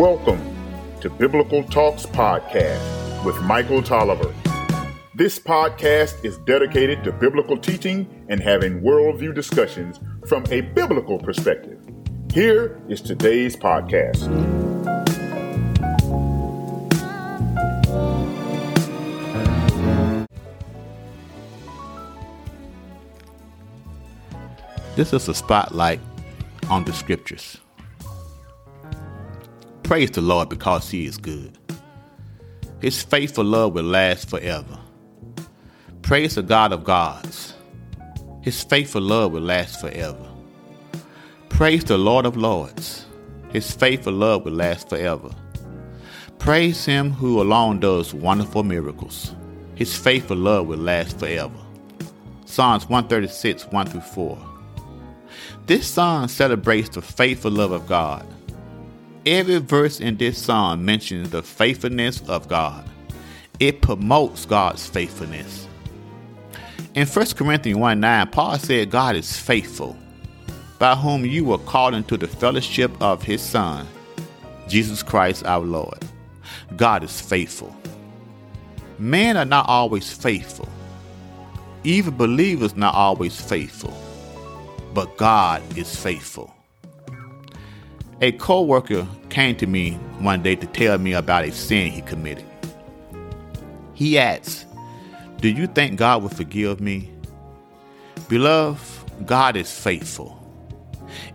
to Biblical Talks Podcast with Michael Tolliver. This podcast is dedicated to biblical teaching and having worldview discussions from a biblical perspective. Here is today's podcast. This is a spotlight on the scriptures. Praise the Lord because He is good. His faithful love will last forever. Praise the God of gods. His faithful love will last forever. Praise the Lord of lords. His faithful love will last forever. Praise Him who alone does wonderful miracles. His faithful love will last forever. Psalms 136, 1 through 4. This psalm celebrates the faithful love of God. Every verse in this psalm mentions the faithfulness of God. It promotes God's faithfulness. In 1 Corinthians 1 9, Paul said, God is faithful, by whom you were called into the fellowship of his Son, Jesus Christ our Lord. God is faithful. Men are not always faithful. Even believers not always faithful. But God is faithful. A co-worker came to me one day to tell me about a sin he committed. He asked, Do you think God will forgive me? Beloved, God is faithful.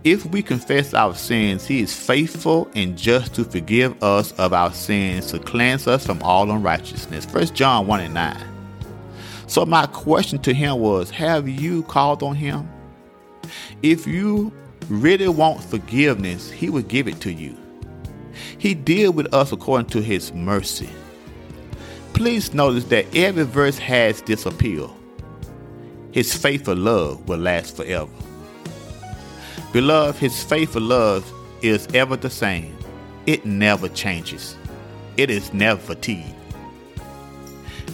If we confess our sins, He is faithful and just to forgive us of our sins, to cleanse us from all unrighteousness. 1 John 1 and 9. So, my question to him was Have you called on Him? If you really want forgiveness, He will give it to you. He deal with us according to His mercy. Please notice that every verse has this appeal. His faithful love will last forever. Beloved, His faithful love is ever the same. It never changes. It is never fatigued.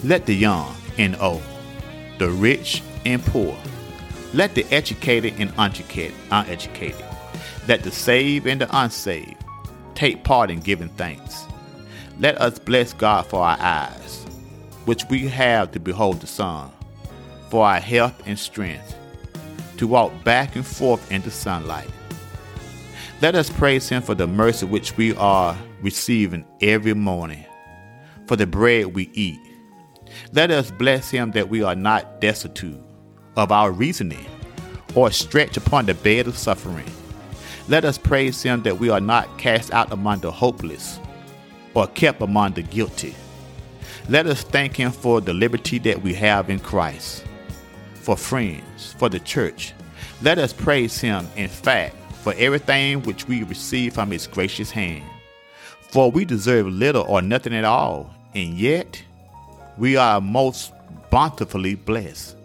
Let the young and old, the rich and poor, let the educated and uneducated, let the saved and the unsaved take part in giving thanks. Let us bless God for our eyes, which we have to behold the sun, for our health and strength, to walk back and forth in the sunlight. Let us praise Him for the mercy which we are receiving every morning, for the bread we eat. Let us bless Him that we are not destitute of our reasoning or stretch upon the bed of suffering. Let us praise him that we are not cast out among the hopeless or kept among the guilty. Let us thank him for the liberty that we have in Christ, for friends, for the church. Let us praise him, in fact, for everything which we receive from his gracious hand. For we deserve little or nothing at all, and yet we are most bountifully blessed.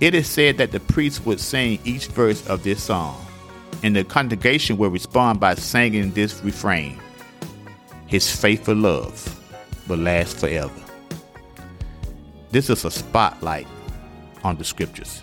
It is said that the priest would sing each verse of this song, and the congregation would respond by singing this refrain His faithful love will last forever. This is a spotlight on the scriptures.